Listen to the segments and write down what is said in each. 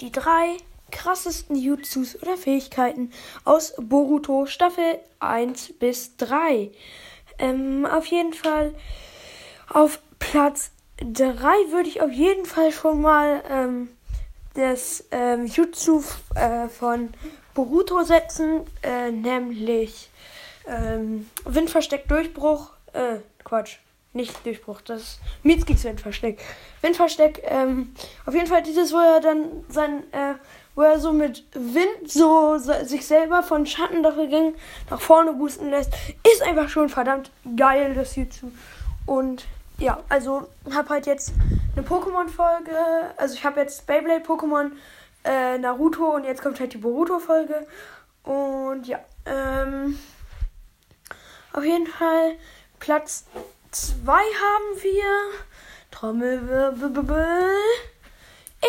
die drei krassesten Jutsus oder Fähigkeiten aus Boruto Staffel 1 bis 3. Ähm, auf jeden Fall auf Platz 3 würde ich auf jeden Fall schon mal ähm, das ähm, Jutsu äh, von Boruto setzen, äh, nämlich ähm, Windversteck Durchbruch, äh, Quatsch, nicht Durchbruch, das Mitskis Windversteck. Windversteck, ähm, auf jeden Fall dieses, wo er dann sein, äh, wo er so mit Wind so sich selber von Schattendoppelgängen nach vorne boosten lässt, ist einfach schon verdammt geil, das Jutsu. Und ja, also habe halt jetzt eine Pokémon-Folge, also ich habe jetzt Beyblade, Pokémon, äh, Naruto und jetzt kommt halt die Boruto-Folge. Und ja, ähm, auf jeden Fall Platz 2 haben wir. Trommelwirbel.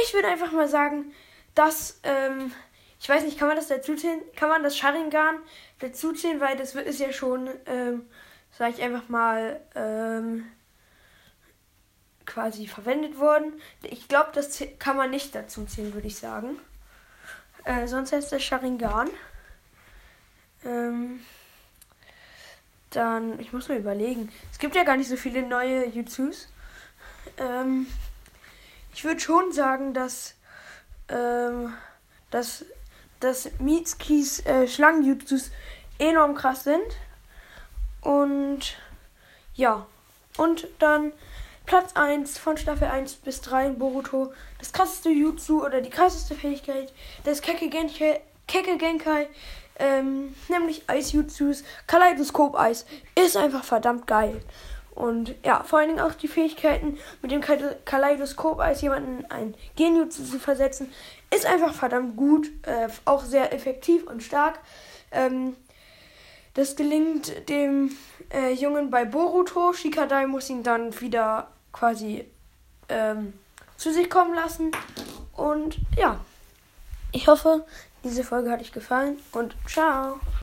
Ich würde einfach mal sagen, dass, ähm, ich weiß nicht, kann man das dazu zählen? Kann man das Sharingan dazu zählen? Weil das ist ja schon, ähm, sag ich einfach mal, ähm, quasi verwendet worden. Ich glaube, das kann man nicht dazu zählen, würde ich sagen. Äh, sonst heißt das Sharingan. Ähm, dann, ich muss mir überlegen. Es gibt ja gar nicht so viele neue Jutsus. Ähm, ich würde schon sagen, dass, ähm, dass, dass Mitskis äh, Schlangen-Jutsus enorm krass sind. Und ja. Und dann Platz 1 von Staffel 1 bis 3 in Boruto. Das krasseste Jutsu oder die krasseste Fähigkeit des Keke Genkai, Keke Genkai ähm, nämlich Eis-Jutsus. Kaleidoskop-Eis ist einfach verdammt geil. Und ja, vor allen Dingen auch die Fähigkeiten, mit dem Kaleidoskop-Eis jemanden ein Genjutsu zu versetzen, ist einfach verdammt gut. Äh, auch sehr effektiv und stark. Ähm, das gelingt dem äh, Jungen bei Boruto. Shikadai muss ihn dann wieder quasi ähm, zu sich kommen lassen. Und ja, ich hoffe, diese Folge hat euch gefallen und ciao.